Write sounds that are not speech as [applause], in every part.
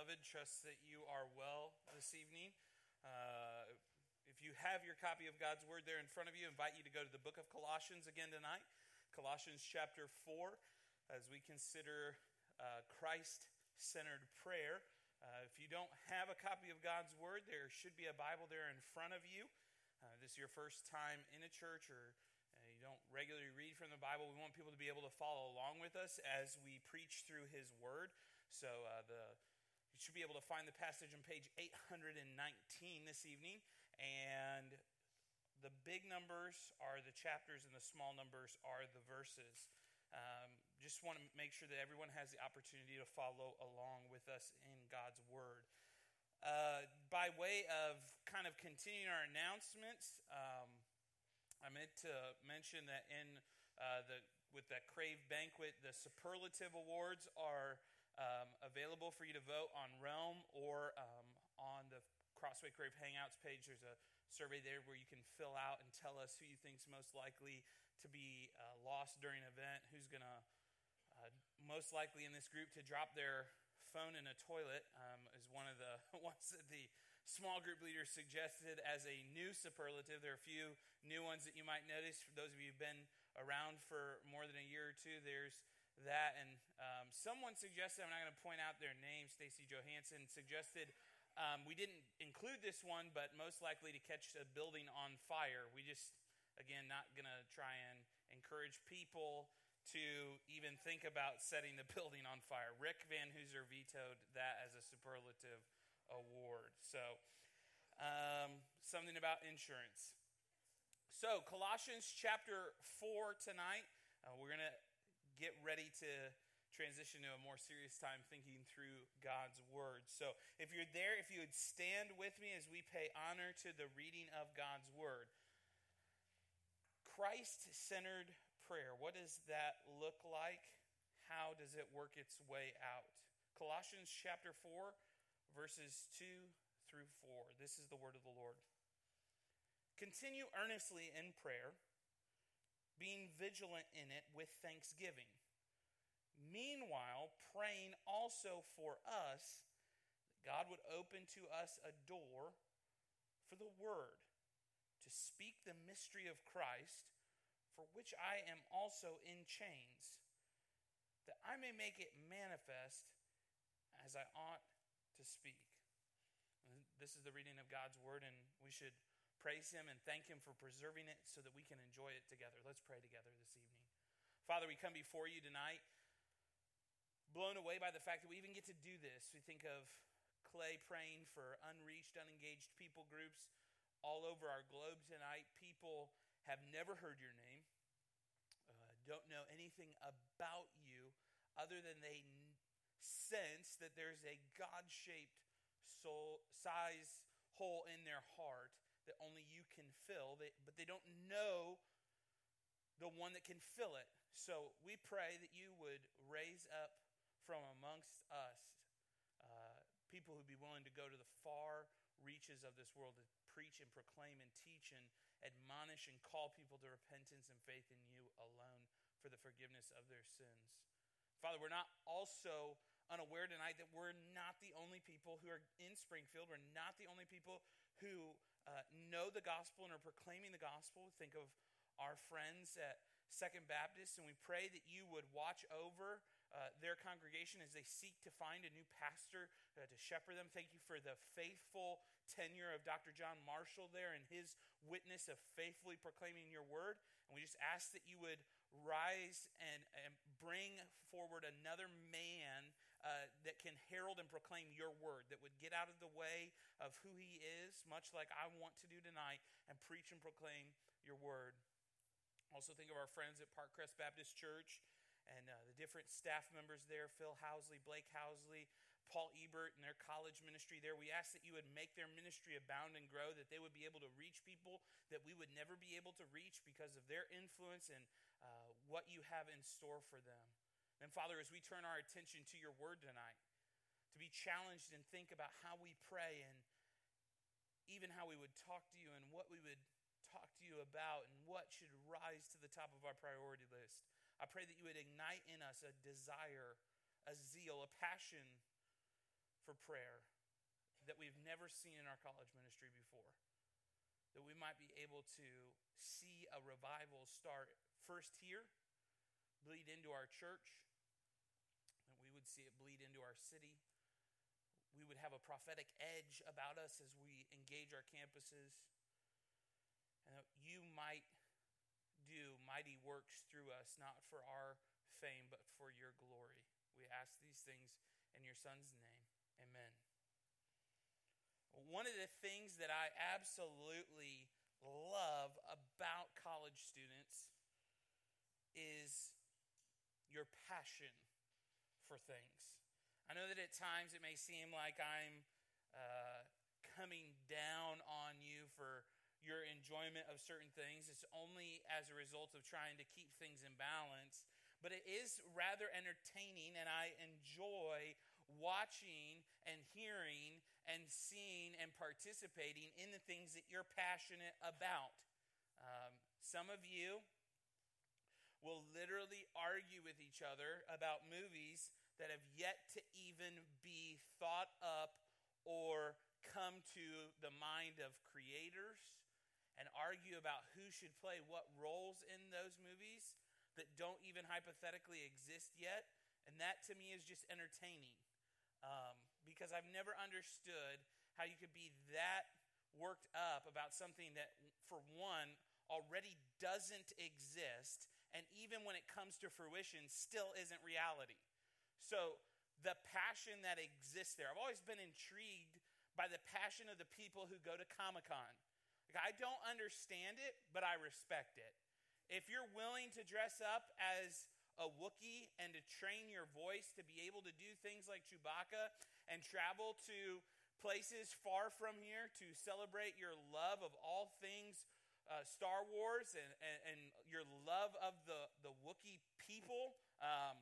beloved. Trust that you are well this evening. Uh, if you have your copy of God's Word there in front of you, I invite you to go to the book of Colossians again tonight. Colossians chapter 4, as we consider uh, Christ centered prayer. Uh, if you don't have a copy of God's Word, there should be a Bible there in front of you. Uh, this is your first time in a church or uh, you don't regularly read from the Bible, we want people to be able to follow along with us as we preach through His Word. So uh, the should be able to find the passage on page 819 this evening, and the big numbers are the chapters, and the small numbers are the verses. Um, just want to make sure that everyone has the opportunity to follow along with us in God's Word. Uh, by way of kind of continuing our announcements, um, I meant to mention that in uh, the with that Crave banquet, the superlative awards are um, available for you to vote on Realm or um, on the Crossway Crave Hangouts page. There's a survey there where you can fill out and tell us who you think's most likely to be uh, lost during an event, who's going to uh, most likely in this group to drop their phone in a toilet um, is one of the [laughs] ones that the small group leader suggested as a new superlative. There are a few new ones that you might notice. For those of you who've been around for more than a year or two, there's that. And um, someone suggested, I'm not going to point out their name, Stacy Johansson, suggested um, we didn't include this one, but most likely to catch a building on fire. We just, again, not going to try and encourage people to even think about setting the [laughs] building on fire. Rick Van Hooser vetoed that as a superlative award. So, um, something about insurance. So, Colossians chapter 4 tonight. Uh, we're going to get ready to transition to a more serious time thinking through God's Word. So, if you're there, if you would stand with me as we pay honor to the reading of God's Word. Christ centered prayer. What does that look like? How does it work its way out? Colossians chapter 4, verses 2 through 4. This is the word of the Lord. Continue earnestly in prayer, being vigilant in it with thanksgiving. Meanwhile, praying also for us that God would open to us a door for the word to speak the mystery of Christ, for which I am also in chains, that I may make it manifest as I ought to speak. This is the reading of God's word, and we should praise Him and thank Him for preserving it so that we can enjoy it together. Let's pray together this evening. Father, we come before you tonight, blown away by the fact that we even get to do this. We think of Clay praying for unreached, unengaged people groups all over our globe tonight. People have never heard your name, uh, don't know anything about you other than they sense that there's a God shaped soul size hole in their heart that only you can fill, they, but they don't know the one that can fill it. So we pray that you would raise up from amongst us uh, people who'd be willing to go to the far reaches of this world to preach and proclaim and teach and admonish and call people to repentance and faith in you alone for the forgiveness of their sins. Father, we're not also unaware tonight that we're not the only people who are in Springfield. We're not the only people who uh, know the gospel and are proclaiming the gospel. Think of our friends at Second Baptist, and we pray that you would watch over uh, their congregation as they seek to find a new pastor uh, to shepherd them. Thank you for the faithful tenure of Dr. John Marshall there and his witness of faithfully proclaiming your word. And we just ask that you would rise and, and bring forward another man uh, that can herald and proclaim your word, that would get out of the way of who he is, much like I want to do tonight, and preach and proclaim your word. Also, think of our friends at Parkcrest Baptist Church and uh, the different staff members there Phil Housley, Blake Housley, Paul Ebert, and their college ministry there. We ask that you would make their ministry abound and grow, that they would be able to reach people that we would never be able to reach because of their influence and uh, what you have in store for them. And Father, as we turn our attention to your word tonight, to be challenged and think about how we pray and even how we would talk to you and what we would talk to you about and what should rise to the top of our priority list. I pray that you would ignite in us a desire, a zeal, a passion for prayer that we've never seen in our college ministry before. That we might be able to see a revival start first here, bleed into our church, see it bleed into our city. We would have a prophetic edge about us as we engage our campuses. And you might do mighty works through us, not for our fame, but for your glory. We ask these things in your Son's name. Amen. One of the things that I absolutely love about college students is your passion for things. I know that at times it may seem like I'm uh, coming down on you for your enjoyment of certain things. It's only as a result of trying to keep things in balance. But it is rather entertaining, and I enjoy watching and hearing and seeing and participating in the things that you're passionate about. Um, some of you will literally argue with each other about movies that have yet to even be thought up or come to the mind of creators and argue about who should play what roles in those movies that don't even hypothetically exist yet. And that to me is just entertaining um, because I've never understood how you could be that worked up about something that, for one, already doesn't exist, and even when it comes to fruition, still isn't reality. So, the passion that exists there, I've always been intrigued by the passion of the people who go to Comic Con. Like, I don't understand it, but I respect it. If you're willing to dress up as a Wookiee and to train your voice to be able to do things like Chewbacca and travel to places far from here to celebrate your love of all things uh, Star Wars and, and, and, your love of the, the Wookiee people. Um,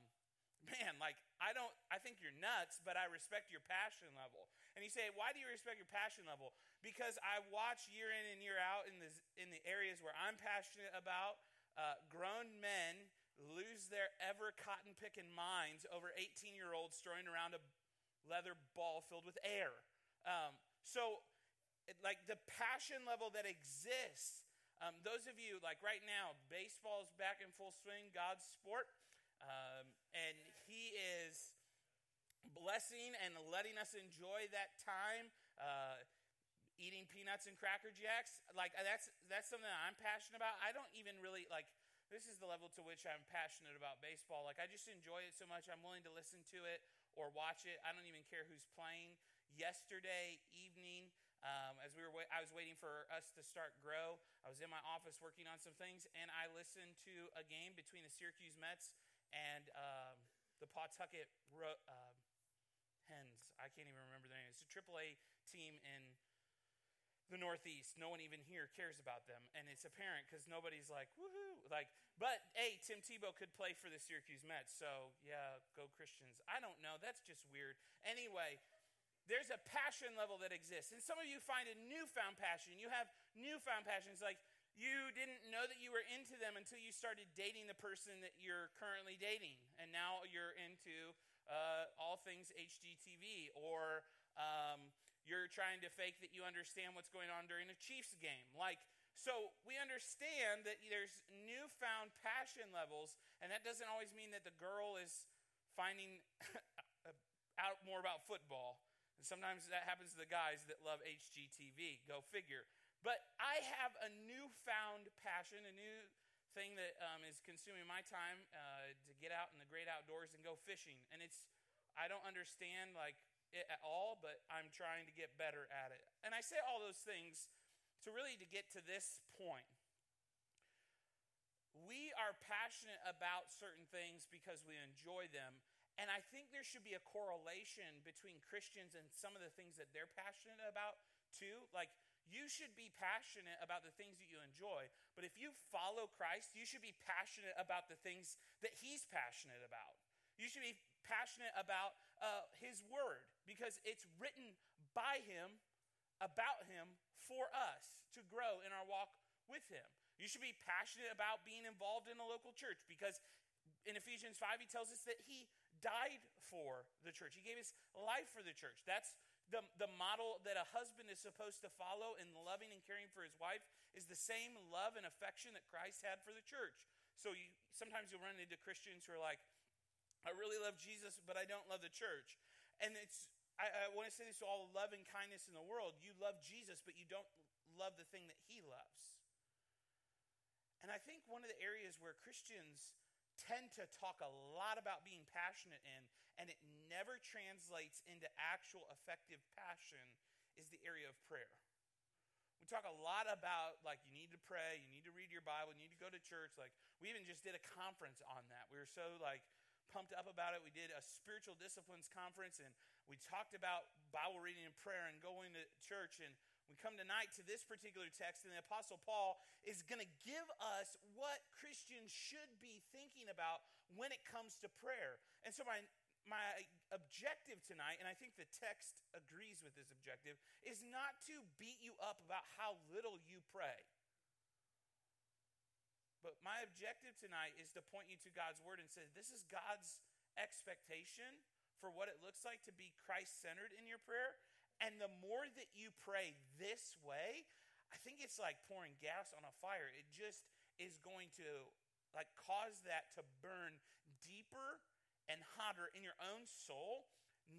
man, like, I don't, I think you're nuts, but I respect your passion level. And you say, why do you respect your passion level? Because I watch year in and year out in, the in the areas where I'm passionate about uh, grown men lose their ever cotton picking minds over 18 year olds throwing around a leather ball filled with air. Um, so, like the passion level that exists, um, those of you, like right now, baseball is back in full swing, God's sport, um, and He is blessing and letting us enjoy that time. Uh, eating peanuts and cracker jacks like that's that's something that i'm passionate about i don't even really like this is the level to which I'm passionate about baseball. Like, I just enjoy it so much, I'm willing to listen to it or watch it. I don't even care who's playing. Yesterday evening, um, as we were, wa- I was waiting for us to start grow. I was in my office working on some things, and I listened to a game between the Syracuse Mets and um, the Pawtucket Ro- uh, Hens. I can't even remember their name. It's a AAA team in the Northeast. No one even here cares about them, and it's apparent because nobody's like woohoo. Like, but hey, Tim Tebow could play for the Syracuse Mets, so yeah, go Christians. I don't know. That's just weird. Anyway, there's a passion level that exists, and some of you find a newfound passion. You have newfound passions, like you didn't know that you were into them until you started dating the person that you're currently dating, and now you're into uh, all things HGTV or. Um, you're trying to fake that you understand what's going on during a Chiefs game. Like, so we understand that there's newfound passion levels, and that doesn't always mean that the girl is finding [laughs] out more about football. And sometimes that happens to the guys that love HGTV. Go figure. But I have a newfound passion, a new thing that um, is consuming my time uh, to get out in the great outdoors and go fishing. And it's, I don't understand like it at all, but I'm trying to get better at it. And I say all those things to really to get to this point. We are passionate about certain things because we enjoy them. And I think there should be a correlation between Christians and some of the things that they're passionate about too. Like, you should be passionate about the things that you enjoy, but if you follow Christ, you should be passionate about the things that He's passionate about. You should be passionate about uh, His Word because it's written by Him, about Him, for us to grow in our walk with Him. You should be passionate about being involved in a local church because in Ephesians 5, he tells us that He died for the church. He gave his life for the church. That's the, the model that a husband is supposed to follow in loving and caring for his wife is the same love and affection that Christ had for the church. So you sometimes you'll run into Christians who are like, I really love Jesus, but I don't love the church. And it's I, I want to say this to all the love and kindness in the world. You love Jesus, but you don't love the thing that he loves. And I think one of the areas where Christians tend to talk a lot about being passionate in, and it never translates into actual effective passion, is the area of prayer. We talk a lot about like you need to pray, you need to read your Bible, you need to go to church. Like we even just did a conference on that. We were so like pumped up about it. We did a spiritual disciplines conference and we talked about Bible reading and prayer and going to church. And we come tonight to this particular text, and the Apostle Paul is going to give us what Christians should be thinking about when it comes to prayer. And so, my, my objective tonight, and I think the text agrees with this objective, is not to beat you up about how little you pray. But my objective tonight is to point you to God's word and say, this is God's expectation for what it looks like to be Christ centered in your prayer. And the more that you pray this way, I think it's like pouring gas on a fire. It just is going to like cause that to burn deeper and hotter in your own soul,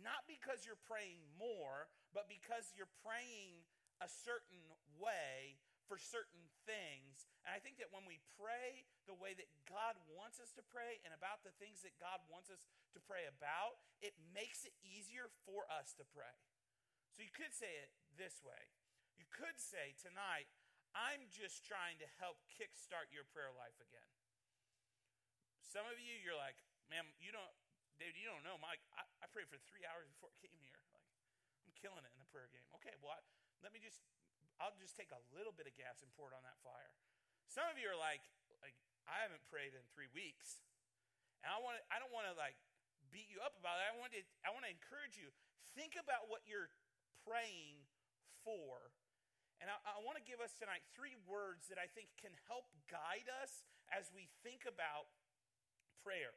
not because you're praying more, but because you're praying a certain way for certain things. And I think that when we pray the way that God wants us to pray and about the things that God wants us to pray about, it makes it easier for us to pray. So you could say it this way. You could say tonight, I'm just trying to help kickstart your prayer life again. Some of you, you're like, man, you don't, David, you don't know, Mike. I, I prayed for three hours before I came here. Like, I'm killing it in the prayer game. Okay, well, I, let me just I'll just take a little bit of gas and pour it on that fire. Some of you are like, like I haven't prayed in three weeks, and I want I don't want to like beat you up about it. I want to I want to encourage you. Think about what you're praying for. And I, I want to give us tonight three words that I think can help guide us as we think about prayer,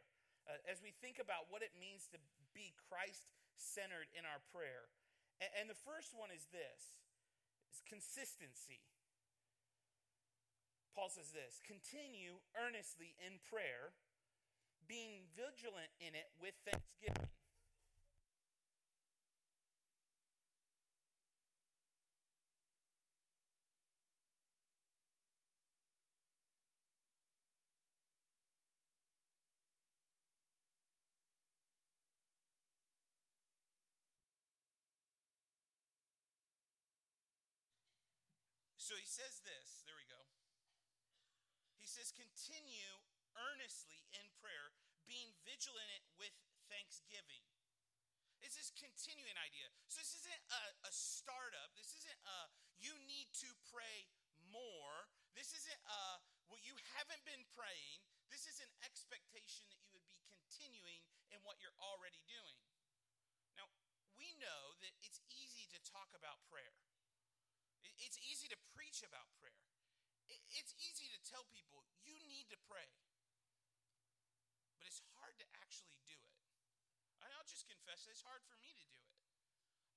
uh, as we think about what it means to be Christ centered in our prayer. And, and the first one is this is consistency. Paul says this continue earnestly in prayer, being vigilant in it with thanksgiving. So he says this. There we go. He says, continue earnestly in prayer, being vigilant with thanksgiving. It's this continuing idea. So this isn't a, a startup. This isn't a you need to pray more. This isn't a well, you haven't been praying. This is an expectation that you would be continuing in what you're already doing. Now, we know that it's easy to talk about prayer. It's easy to preach about prayer. It's easy to tell people, you need to pray. But it's hard to actually do it. I'll just confess, it's hard for me to do it.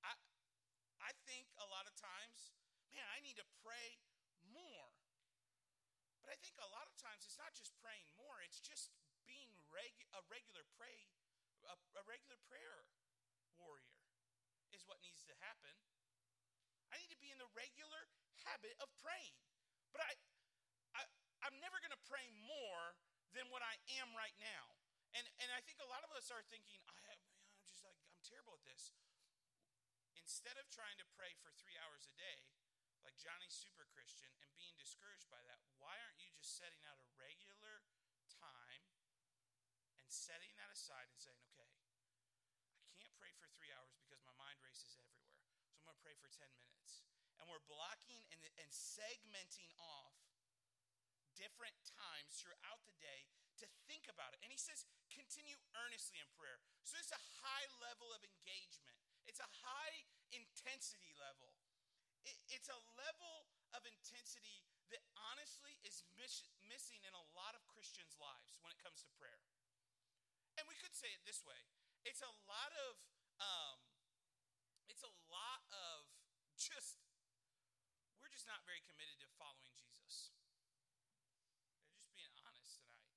I, I think a lot of times, man, I need to pray more. But I think a lot of times it's not just praying more, it's just being reg- a regular pray, a, a regular prayer warrior is what needs to happen. I need to be in the regular habit of praying. But I, I I'm never going to pray more than what I am right now. And and I think a lot of us are thinking, I am I'm just like I'm terrible at this. Instead of trying to pray for three hours a day, like Johnny Super Christian, and being discouraged by that, why aren't you just setting out a regular time and setting that aside and saying, okay, I can't pray for three hours because my mind races everywhere going to pray for 10 minutes. And we're blocking and, and segmenting off different times throughout the day to think about it. And he says, continue earnestly in prayer. So it's a high level of engagement, it's a high intensity level. It, it's a level of intensity that honestly is miss, missing in a lot of Christians' lives when it comes to prayer. And we could say it this way it's a lot of, um, it's a lot of just, we're just not very committed to following Jesus. Just being honest tonight.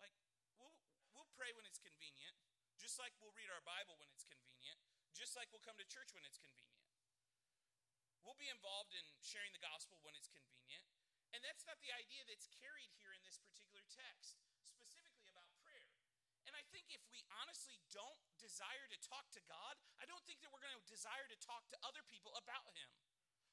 Like, we'll, we'll pray when it's convenient, just like we'll read our Bible when it's convenient, just like we'll come to church when it's convenient. We'll be involved in sharing the gospel when it's convenient. And that's not the idea that's carried here in this particular text, specifically about prayer. And I think if we honestly don't desire to talk to God, I don't think that we're going to desire to talk to other people about Him.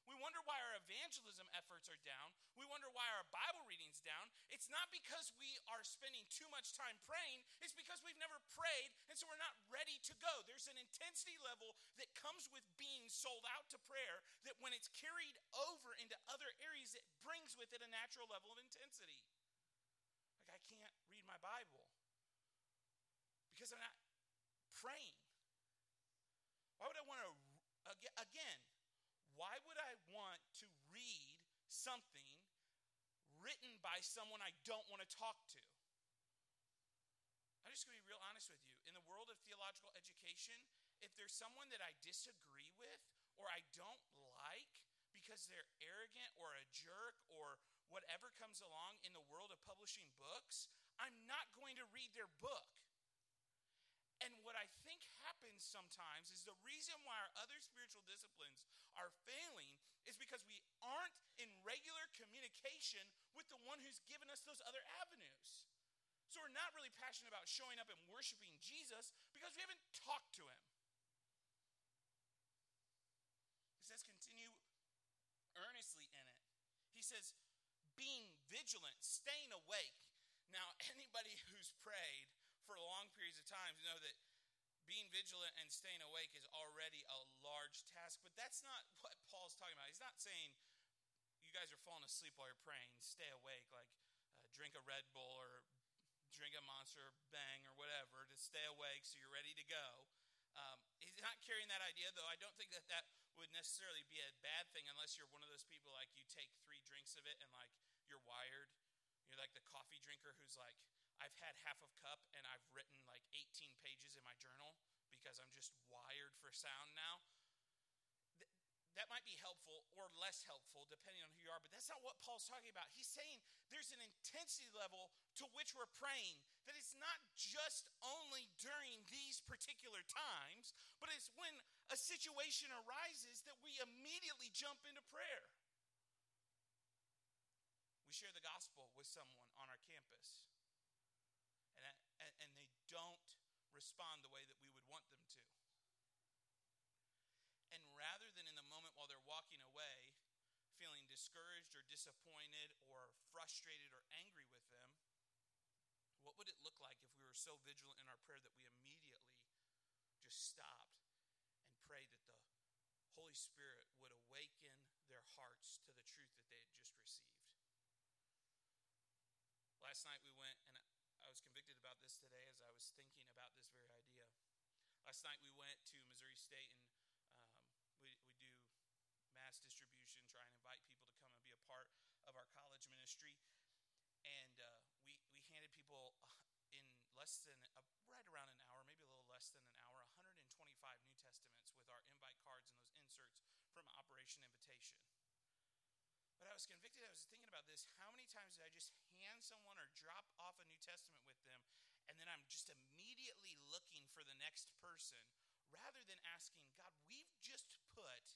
We wonder why our evangelism efforts are down. We wonder why our Bible reading's down. It's not because we are spending too much time praying, it's because we've never prayed, and so we're not ready to go. There's an intensity level that comes with being sold out to prayer that when it's carried over into other areas, it brings with it a natural level of intensity. Like, I can't read my Bible because I'm not praying. Why would I want to, again, why would I want to read something written by someone I don't want to talk to? I'm just going to be real honest with you. In the world of theological education, if there's someone that I disagree with or I don't like because they're arrogant or a jerk or whatever comes along in the world of publishing books, I'm not going to read their book. And what I think happens sometimes is the reason why our other spiritual disciplines are failing is because we aren't in regular communication with the one who's given us those other avenues. So we're not really passionate about showing up and worshiping Jesus because we haven't talked to him. He says, continue earnestly in it. He says, being vigilant, staying awake. Now, [laughs] anybody who's prayed for long periods of time know that being vigilant and staying awake is already a large task. But that's not [laughs] what Paul's talking about. He's not saying you guys are falling asleep while you're praying. Stay awake, like uh, drink a Red Bull or drink a Monster Bang or whatever to stay awake so you're ready to go. Um, he's not carrying that idea, though. I don't think that that would necessarily be a bad thing unless you're one of those people like you take three drinks of it and like you're wired. You're like the coffee drinker who's like, I've had half of cup and I've written like 18 pages in my journal because I'm just wired for sound now. Th- that might be helpful or less helpful depending on who you are, but that's not what Paul's talking about. He's saying there's an intensity level to which we're praying that it's not just only during these particular times, but it's when a situation arises that we immediately jump into prayer. We share the gospel with someone on our campus and, and they don't respond the way that we want them to. And rather than in the moment while they're walking away, feeling discouraged or disappointed or frustrated or angry with them, what would it look like if we were so vigilant in our prayer that we immediately just stopped and prayed that the Holy Spirit would awaken their hearts to the truth that they had just received? Last night we went and I was convicted about this today as I was thinking about this very idea. Last night we went to Missouri State and um, we, we do mass distribution, try and invite people to come and be a part of our college ministry. And uh, we, we handed people uh, in less than, a, right around an hour, maybe a little less than an hour, 125 New Testaments with our invite cards and those inserts from Operation Invitation. But I was convicted, I was thinking about this. How many times did I just hand someone or drop off a New Testament with them, and then I'm just immediately looking for the next person rather than asking, God, we've just put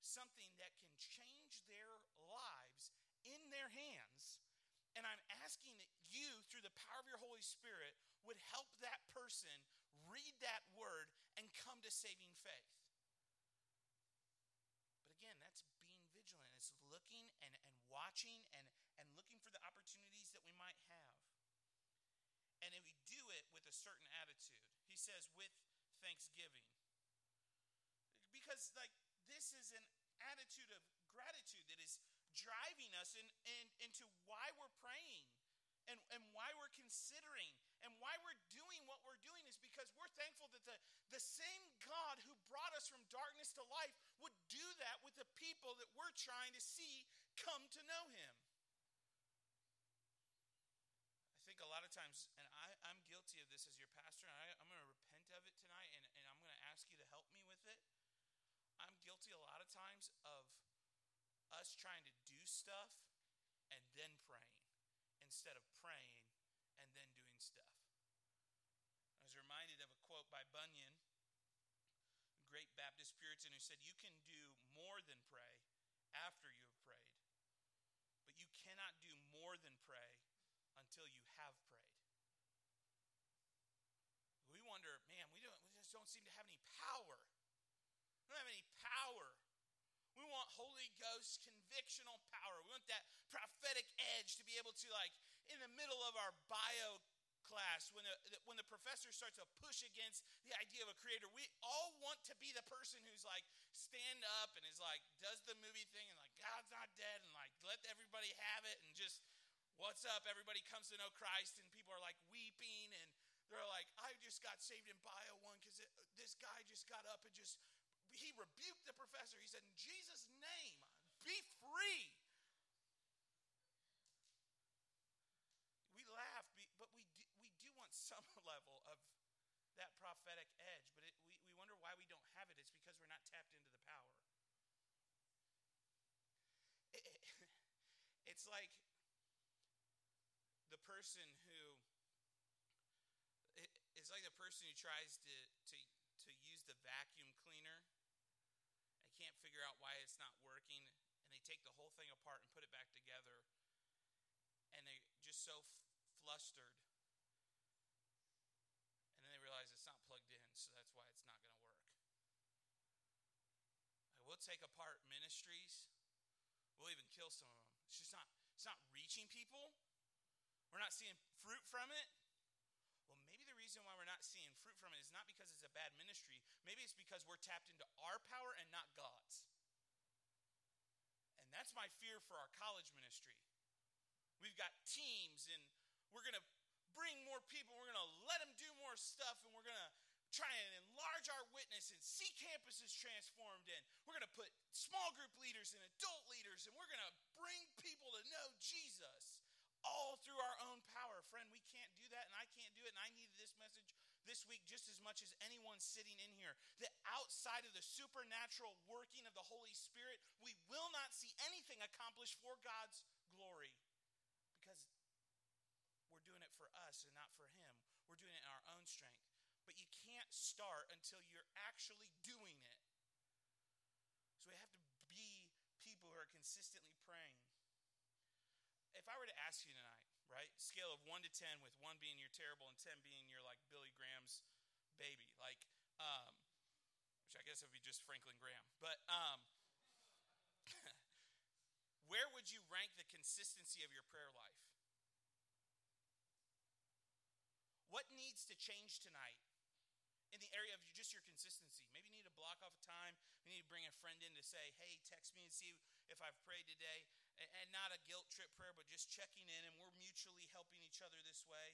something that can change their lives in their hands. And I'm asking that you, through the power of your Holy Spirit, would help that person read that word and come to saving faith. But again, that's being vigilant. It's looking and, and watching and, and looking for the opportunities that we might have. And we do it with a certain attitude. He says, with thanksgiving. Because, like, this is an attitude of gratitude that is driving us in, in, into why we're praying and, and why we're considering and why we're doing what we're doing is because we're thankful that the, the same God who brought us from darkness to life would do that with the people that we're trying to see come to know him. I think a lot of times, and I, I'm guilty of this this as your pastor, and I, am going to repent of it tonight, and, and I'm going to ask you to help me with it. I'm guilty a lot of times of us trying to do stuff and then praying instead of praying and then doing stuff. I was reminded of a quote by Bunyan, great Baptist Puritan, who said, You can do more than pray after you have prayed, but you cannot do more than pray until you have prayed. We wonder, man, we, don't, we just don't seem to have any power. We don't have any power. Holy Ghost convictional power. We want that prophetic edge to be able to, like, in the middle of our bio class, when the, when the professor starts to push against the idea of a creator, we all want to be the person who's like, stand up and is like, does the movie thing and like, God's not dead and like, let everybody have it and just, what's up? Everybody comes to know Christ and people are like weeping and they're like, I just got saved in bio one because this guy just got up and just, he rebuked the professor. He said, in Jesus' name, be free. We laugh, but we do, we do want some [laughs] level of that prophetic edge, but it, we, we wonder why we don't have it. It's because we're not tapped into the power. It, it, [laughs] it's like the person who it's like the person who tries to, to, to use the vacuum cleaner figure out why it's not working, and they take the whole thing apart and put it back together, and they're just so f- flustered And then they realize it's not plugged in, so that's why it's not going to work. We'll take apart ministries. We'll even kill some of them. It's just not, it's not reaching people. We're not seeing fruit from it. Reason why we're not seeing fruit from it is not because it's a bad ministry. Maybe it's because we're tapped into our power and not God's. And that's my fear for our college ministry. We've got teams, and we're going to bring more people. We're going to let them do more stuff, and we're going to try and enlarge our witness and see campuses transformed and We're going to put small group leaders and adult leaders, and we're going to bring people to know Jesus all through our own power. Friend, we can't do that, and I can't do it, and I needed this message this week just as much as anyone sitting in here. That outside of the supernatural working of the Holy Spirit, we will not see anything accomplished for God's glory because we're doing it for us and not for Him. We're doing it in our own strength but you can't start until you're actually doing it. So we have to be people who are consistently praying. If I were to ask you tonight, right, scale of 1 to 10, with 1 being you're terrible and 10 being you're like Billy Graham's baby, like, um, which I guess would be just Franklin Graham, but um, [laughs] where would you rank the consistency of your prayer life? What needs to change tonight in the area of just your consistency. Maybe you need to block off a time. You need to bring a friend in to say, hey, text me and see if I've prayed today. And not a guilt trip prayer, but just checking in, and we're mutually helping each other this way.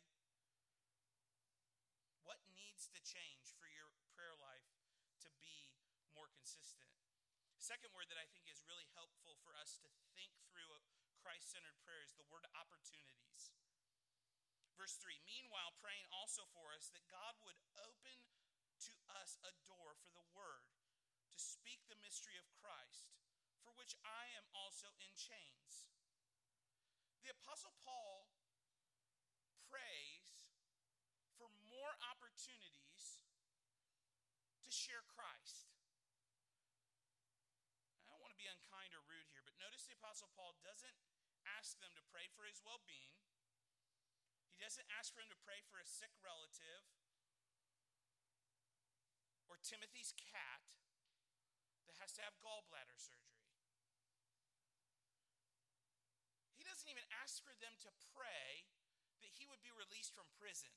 What needs to change for your prayer life to be more consistent? Second word that I think is really helpful for us to think through Christ centered prayer is the word opportunities. Verse 3 Meanwhile, praying also for us that God would open to us a door for the word to speak the mystery of Christ, for which I am also in chains. The Apostle Paul prays for more opportunities to share Christ. I don't want to be unkind or rude here, but notice the Apostle Paul doesn't ask them to pray for his well being. He doesn't ask for him to pray for a sick relative or Timothy's cat that has to have gallbladder surgery. Doesn't even ask for them to pray that he would be released from prison.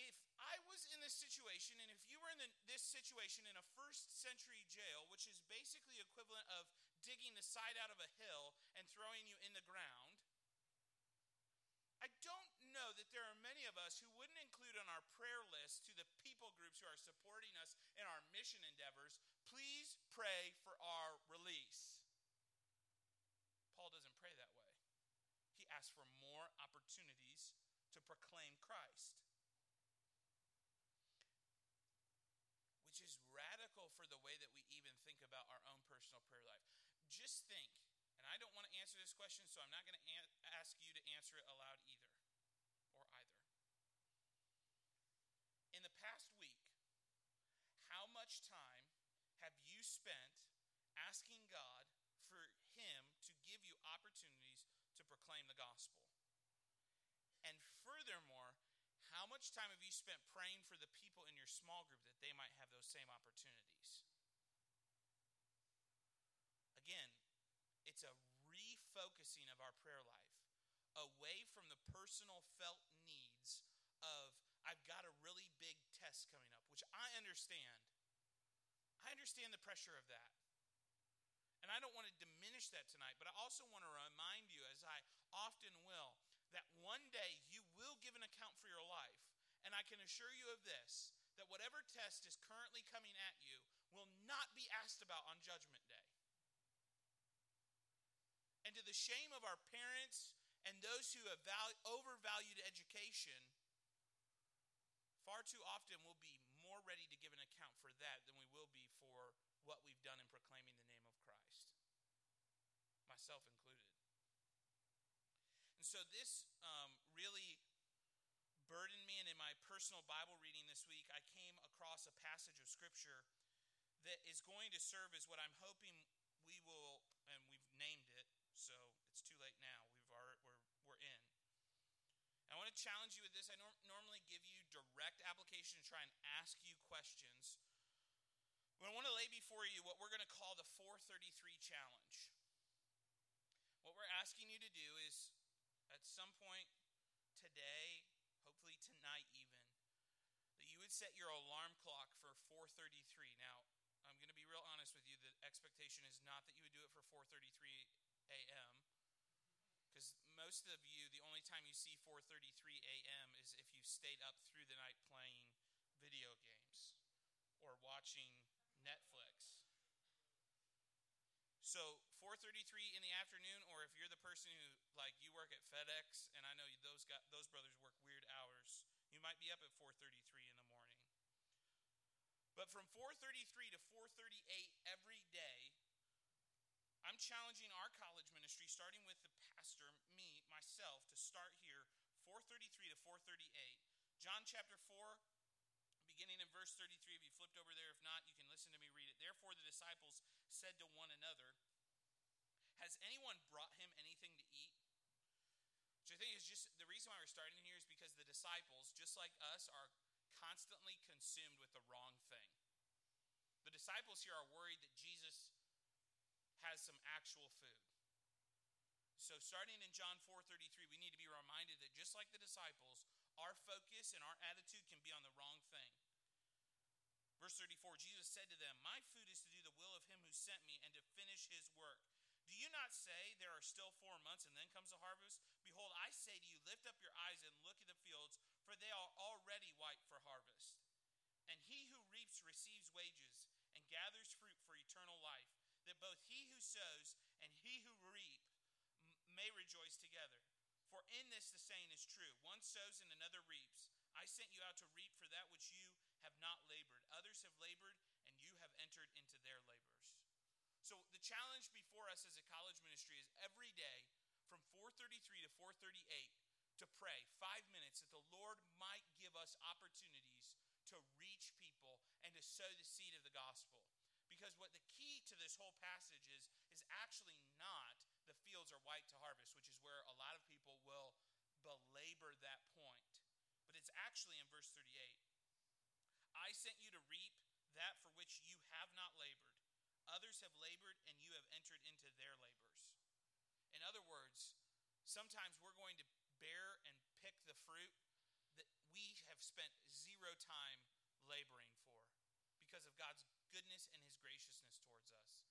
If I was in this situation, and if you were in the, this situation in a first century jail, which is basically equivalent of digging the side out of a hill and throwing you in the ground, I don't know that there are many of us who wouldn't include on our prayer list to the people groups who are supporting us in our mission endeavors, please pray for our Asks for more opportunities to proclaim Christ. Which is radical for the way that we even think about our own personal prayer life. Just think, and I don't want to answer this question, so I'm not going to ask you to answer it aloud either, or either. In the past week, how much time have you spent asking God for Him to give you opportunities proclaim the gospel? And furthermore, how much time have you spent praying for the people in your small group that they might have those same opportunities? Again, it's a refocusing of our prayer life away from the personal felt needs of, I've got a really big test coming up, which I understand. I understand the pressure of that. And I don't want to diminish that tonight, but I also want to remind you, as I often will, that one day you will give an account for your life. And I can assure you of this that whatever test is currently coming at you will not be asked about on Judgment Day. And to the shame of our parents and those who have overvalued education, far too often we'll be more ready to give an account for that than we will be for what we've done in proclaiming the myself included. And so this um, really burdened me, and in my personal Bible reading this week, I came across a passage of Scripture that is going to serve as what I'm hoping we will, and we've named it, so it's too late now. We've already, we're, we're in. I want to challenge you with this. I nor- normally give you direct application to try and ask you questions. But I want to lay before you what we're going to call the 433 challenge. We're asking you to do is at some point today, hopefully tonight even, that you would set your alarm clock for 433. Now, I'm going to be real honest with you. The expectation is not that you would do it for 433 a.m. Because most of you, the only time you see 4:33 a.m. is if you stayed up through the night playing video games or watching Netflix. So 4:33 in the afternoon, or if you're the person who like you work at FedEx, and I know those got those brothers work weird hours, you might be up at 4:33 in the morning. But from 4:33 to 4:38 every day, I'm challenging our college ministry, starting with the pastor, me, myself, to start here 433 to 438. John chapter 4, beginning in verse 33. If you flipped over there, if not, you can listen to me read it. Therefore, the disciples said to one another, Has anyone brought him anything to eat? Which I think is just the reason why we're starting here is because the disciples, just like us, are constantly consumed with the wrong thing. The disciples here are worried that Jesus has some actual food. So starting in John 4:33, we need to be reminded that just like the disciples, our focus and our attitude can be on the wrong thing. Verse 34, Jesus said to them, "My food is to do the will of him who sent me and to finish his work. Do you not say there are still 4 months and then comes the harvest? Behold, I say to you, lift up your eyes and look at the fields, for they are already white for harvest. And he who reaps receives wages and gathers fruit for eternal life." that both he who sows and he who reap may rejoice together. For in this the saying is true one sows and another reaps. I sent you out to reap for that which you have not labored. Others have labored, and you have entered into their labors. So the challenge before us as a college ministry is every day from 433 to 438 to pray five minutes that the Lord might give us opportunities to reach people and to sow the seed of the gospel. Because what the key to this whole passage is, is actually not the fields are white to harvest, which is where a lot of people will belabor that point. But it's actually in verse 38. I sent you to reap that for which you have not labored. Others have labored, and you have entered into their labors. In other words, sometimes we're going to bear and pick the fruit that we have spent zero time laboring for because of God's goodness and his graciousness towards us.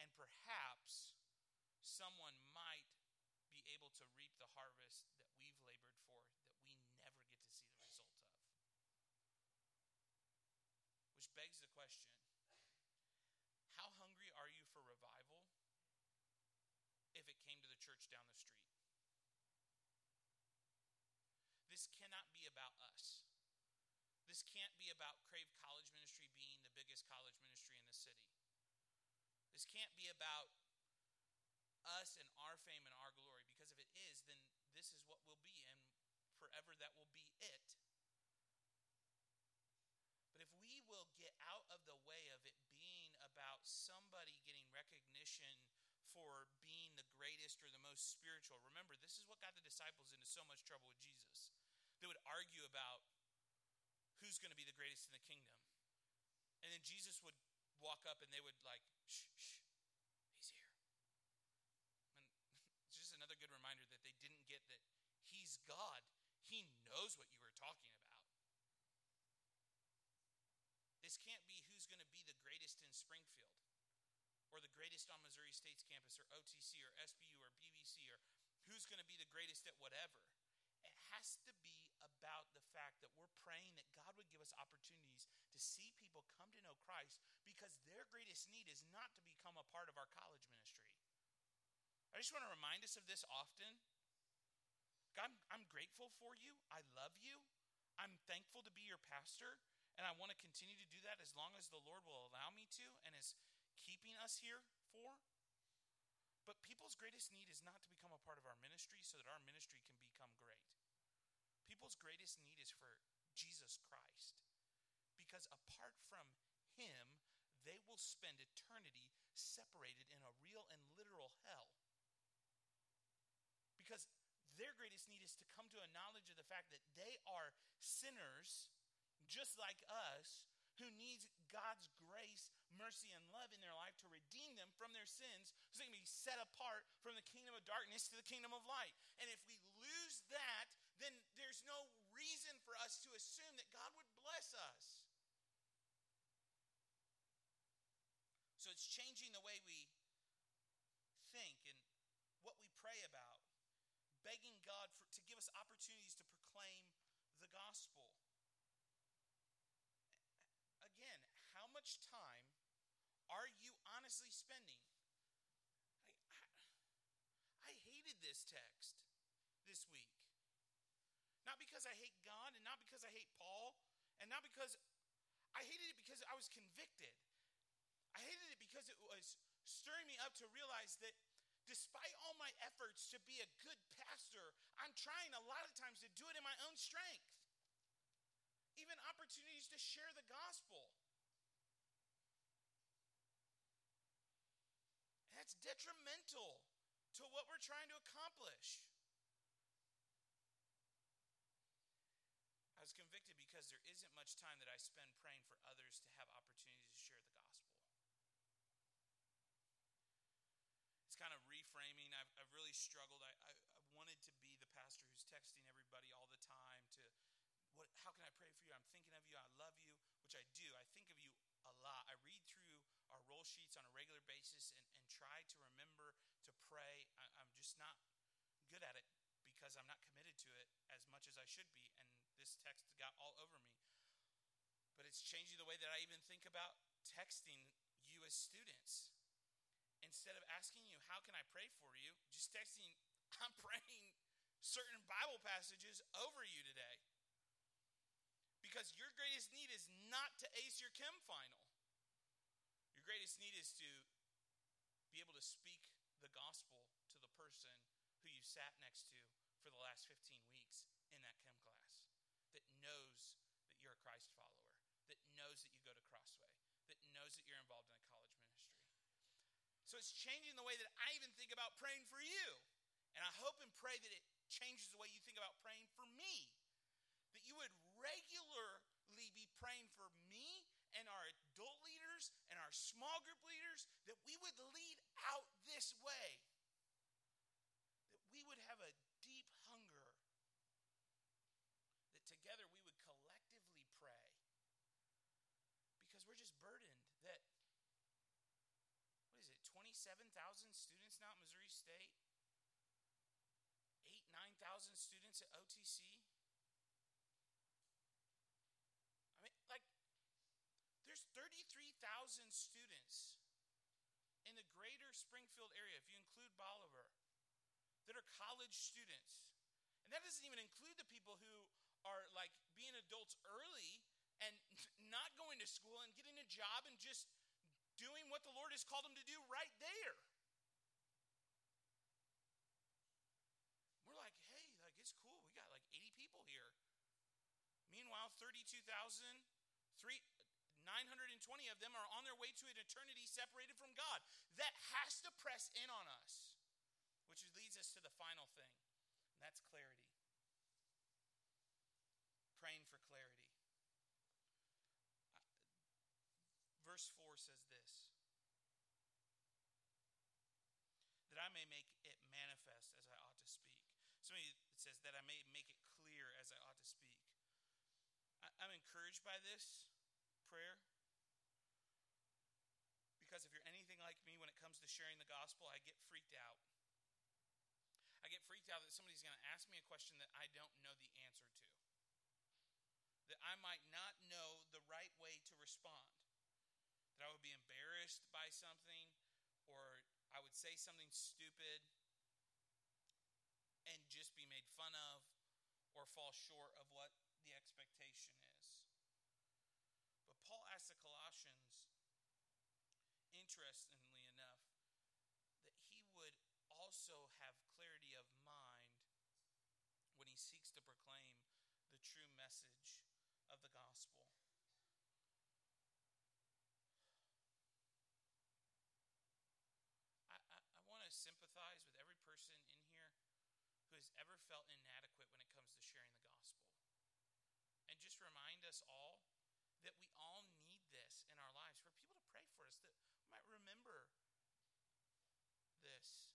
And perhaps someone might be able to reap the harvest that we've labored for that we never get to see the result of. Which begs the question how hungry are you for revival if it came to the church down the street? This cannot be about us. This can't be about Crave College Ministry being the biggest college ministry in the city. This can't be about us and our fame and our glory, because if it is, then this is what we'll be, and forever that will be it. But if we will get out of the way of it being about somebody getting recognition for being the greatest or the most spiritual. Remember, this is what got the disciples into so much trouble with Jesus. They would argue about who's going to be the greatest in the kingdom. And then Jesus would walk up and they would like, shh, shh, he's here. And [laughs] it's just another good reminder that they didn't get that he's God. He knows what you were talking about. This can't be who's going to be the greatest in Springfield or the greatest on Missouri State's campus or OTC or SBU or BBC or who's going to be the greatest at whatever. It has to be about the fact that we're praying that God would give us opportunities to see people come to know Christ because their greatest need is not to become a part of our college ministry. I just want to remind us of this often. God, I'm grateful for you. I love you. I'm thankful to be your pastor, and I want to continue to do that as long as the Lord will allow me to and is keeping us here for. But people's greatest need is not to become a part of our ministry so that our ministry can become great. People's greatest need is for Jesus Christ. Because apart from Him, they will spend eternity separated in a real and literal hell. Because their greatest need is to come to a knowledge of the fact that they are sinners just like us who needs God's grace, mercy, and love in their life to redeem them from their sins so they can be set apart from the kingdom of darkness to the kingdom of light. And if we lose that, then there's no reason for us to assume that God would bless us. So it's changing the way we think and what we pray about, begging God for, to give us opportunities to proclaim the gospel. Much time are you honestly spending? I, I, I hated this text this week. Not because I hate God and not because I hate Paul and not because I hated it because I was convicted. I hated it because it was stirring me up to realize that despite all my efforts to be a good pastor, I'm trying a lot of times to do it in my own strength. Even opportunities to share the gospel. Detrimental to what we're trying to accomplish. I was convicted because there isn't much time that I spend praying for others to have opportunities to share the gospel. It's kind of reframing. I've, I've really struggled. I, I, I wanted to be the pastor who's texting everybody all the time to, what, how can I pray for you? I'm thinking of you. I love you, which I do. I think of you a lot. I read through our roll sheets on a regular basis and, and try to remember to pray. I, I'm just not good at it because I'm not committed to it as much as I should be. And this text got all over me. But it's changing the way that I even think about texting you as students. Instead of asking you, How can I pray for you? just texting, [laughs] I'm praying certain Bible passages over you today. Because your greatest need is not to ace your chem final greatest need is to be able to speak the gospel to the person who you sat next to for the last 15 weeks in that chem class that knows that you're a Christ follower, that knows that you go to Crossway, that knows that you're involved in a college ministry. So it's changing the way that I even think about praying for you. And I hope and pray that it changes the way you think about praying for me. That you would regularly be praying for me and our adult leaders and our small group leaders that we would lead out this way. That we would have a deep hunger. That together we would collectively pray. Because we're just burdened that, what is it, 27,000 students now at Missouri State? 8, 9,000 students at OTC? 33,000 students in the greater Springfield area, if you include Bolivar, that are college students. And that doesn't even include the people who are like being adults early and [laughs] not going to school and getting a job and just doing what the Lord has called them to do right there. We're like, hey, like it's cool. We got like 80 people here. Meanwhile, 32,000, 920 of them are on their way to an eternity separated from God. That has to press in on us, which leads us to the final thing, and that's clarity. Praying for clarity. Verse 4 says this that I may make it manifest as I ought to speak. Somebody says that I may make it clear as I ought to speak. I'm encouraged by this prayer because if you're anything like me when it comes to sharing the gospel, I get freaked out. I get freaked out that somebody's going to ask me a question that I don't know the answer to. That I might not know the right way to respond that I would be embarrassed by something or I would say something stupid and just be made fun of or fall short of what the expectation is. But Paul asks the Colossians, interestingly enough, that he would also have clarity of mind when he seeks to proclaim the true message of the gospel. I, I, I want to sympathize with every person in here who has ever felt inadequate when it comes to sharing the gospel. And just remind us all that we all need this in our lives for people to pray for us, that we might remember this,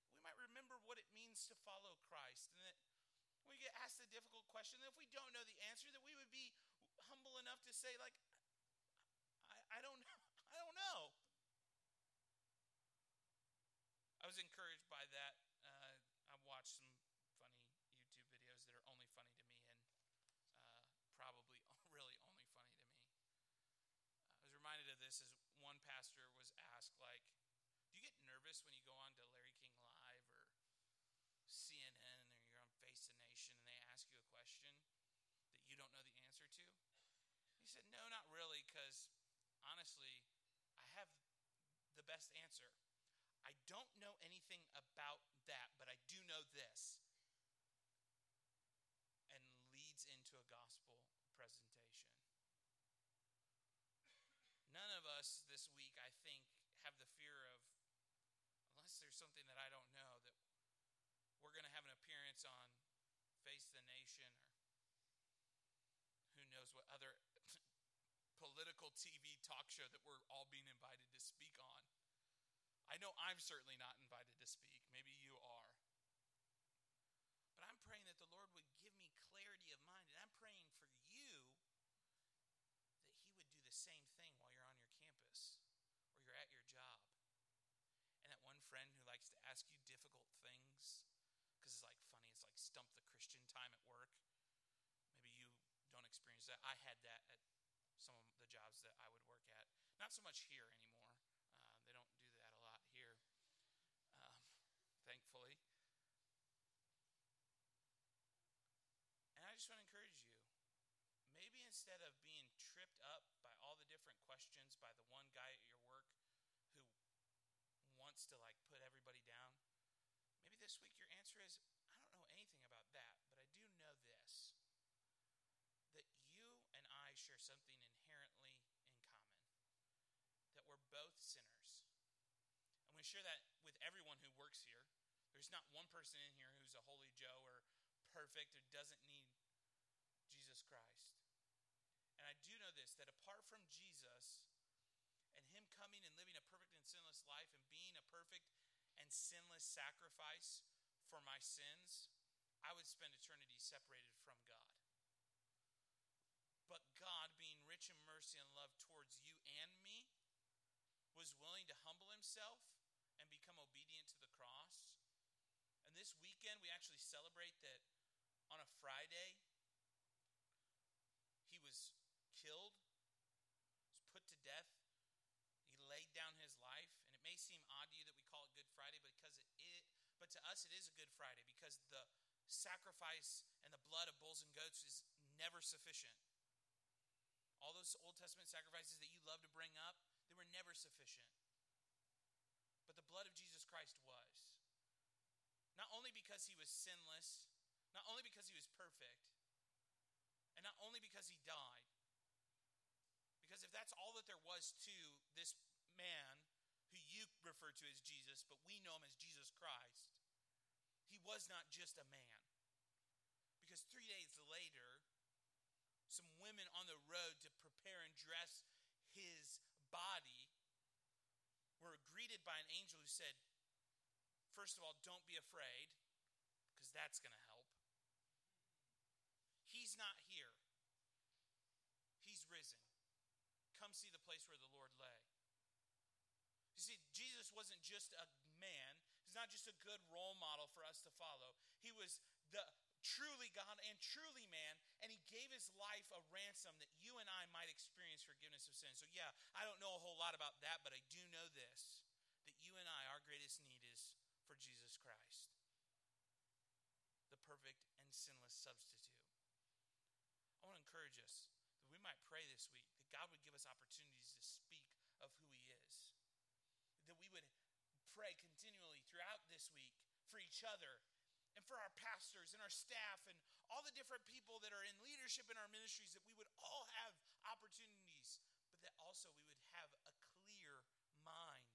that we might remember what it means to follow Christ, and that we get asked a difficult question, that if we don't know the answer, that we would be humble enough to say, like, I, I don't [laughs] know. I don't know. I was encouraged by that. Uh, I watched some funny YouTube videos that are only funny to me and uh, probably [laughs] really only funny to me. I was reminded of this as asked, like, do you get nervous when you go on to Larry King Live or CNN or you're on Face the Nation and they ask you a question that you don't know the answer to? He said, no, not really, because honestly, I have the best answer. I don't know anything about that, but I do know this. And leads into a gospel presentation. None of us this week, I think, have the fear of, unless there's something that I don't know, that we're going to have an appearance on Face the Nation or who knows what other [laughs] political TV talk show that we're all being invited to speak on. I know I'm certainly not invited to speak. Maybe you are. But I'm praying that the Lord would give me clarity of mind. And I'm praying for you that He would do the same thing while you're on your campus or you're at your job. And that one friend who likes to ask you difficult things because it's like funny, it's like stump the Christian time at work. Maybe you don't experience that. I had that at some of the jobs that I would work at. Not so much here anymore Uh, they don't do that a lot here, um, thankfully. And I just want to encourage you. Maybe instead of being tripped up by all the different questions by the one guy at your wants to like put everybody down, maybe this week your answer is I don't know anything about that, but I do know this that you and I share something inherently in common. That we're both sinners. And we share that with everyone who works here. There's not one person in here who's a holy Joe or perfect or doesn't need Jesus Christ. And I do know this that apart from Jesus and Him coming and living a perfect sinless life and being a perfect and sinless sacrifice for my sins, I would spend eternity separated from God. But God, being rich in mercy and love towards you and me, was willing to humble Himself and become obedient to the cross and this weekend, we actually celebrate that on a Friday, he was killed, was put to death. He laid down his life. And it may seem odd to you that we call it Good Friday, because it is, but to us, it is a Good Friday because the sacrifice and the blood of bulls and goats is never sufficient. All those Old Testament sacrifices that you love to bring up, they were never sufficient. But the blood of Jesus Christ was. Not only because he was sinless, not only because he was perfect, and not only because he died. Because if that's all that there was to this man who you refer to as Jesus, but we know him as Jesus Christ, he was not just a man. Because three days later, some women on the road to prepare and dress his body were greeted by an angel who said, First of all, don't be afraid, because that's going to help. He's not here, he's risen. Come see the place where the Lord lay. You see, Jesus wasn't just a man, not just a good role model for us to follow. He was the truly God and truly man, and he gave his life a ransom that you and I might experience forgiveness of sin. So, yeah, I don't know a whole lot about that, but I do know this that you and I, our greatest need is for Jesus Christ, the perfect and sinless substitute. I want to encourage us that we might pray this week that God would give us opportunities to speak of who he is, that we would pray continually this week for each other and for our pastors and our staff and all the different people that are in leadership in our ministries, that we would all have opportunities, but that also we would have a clear mind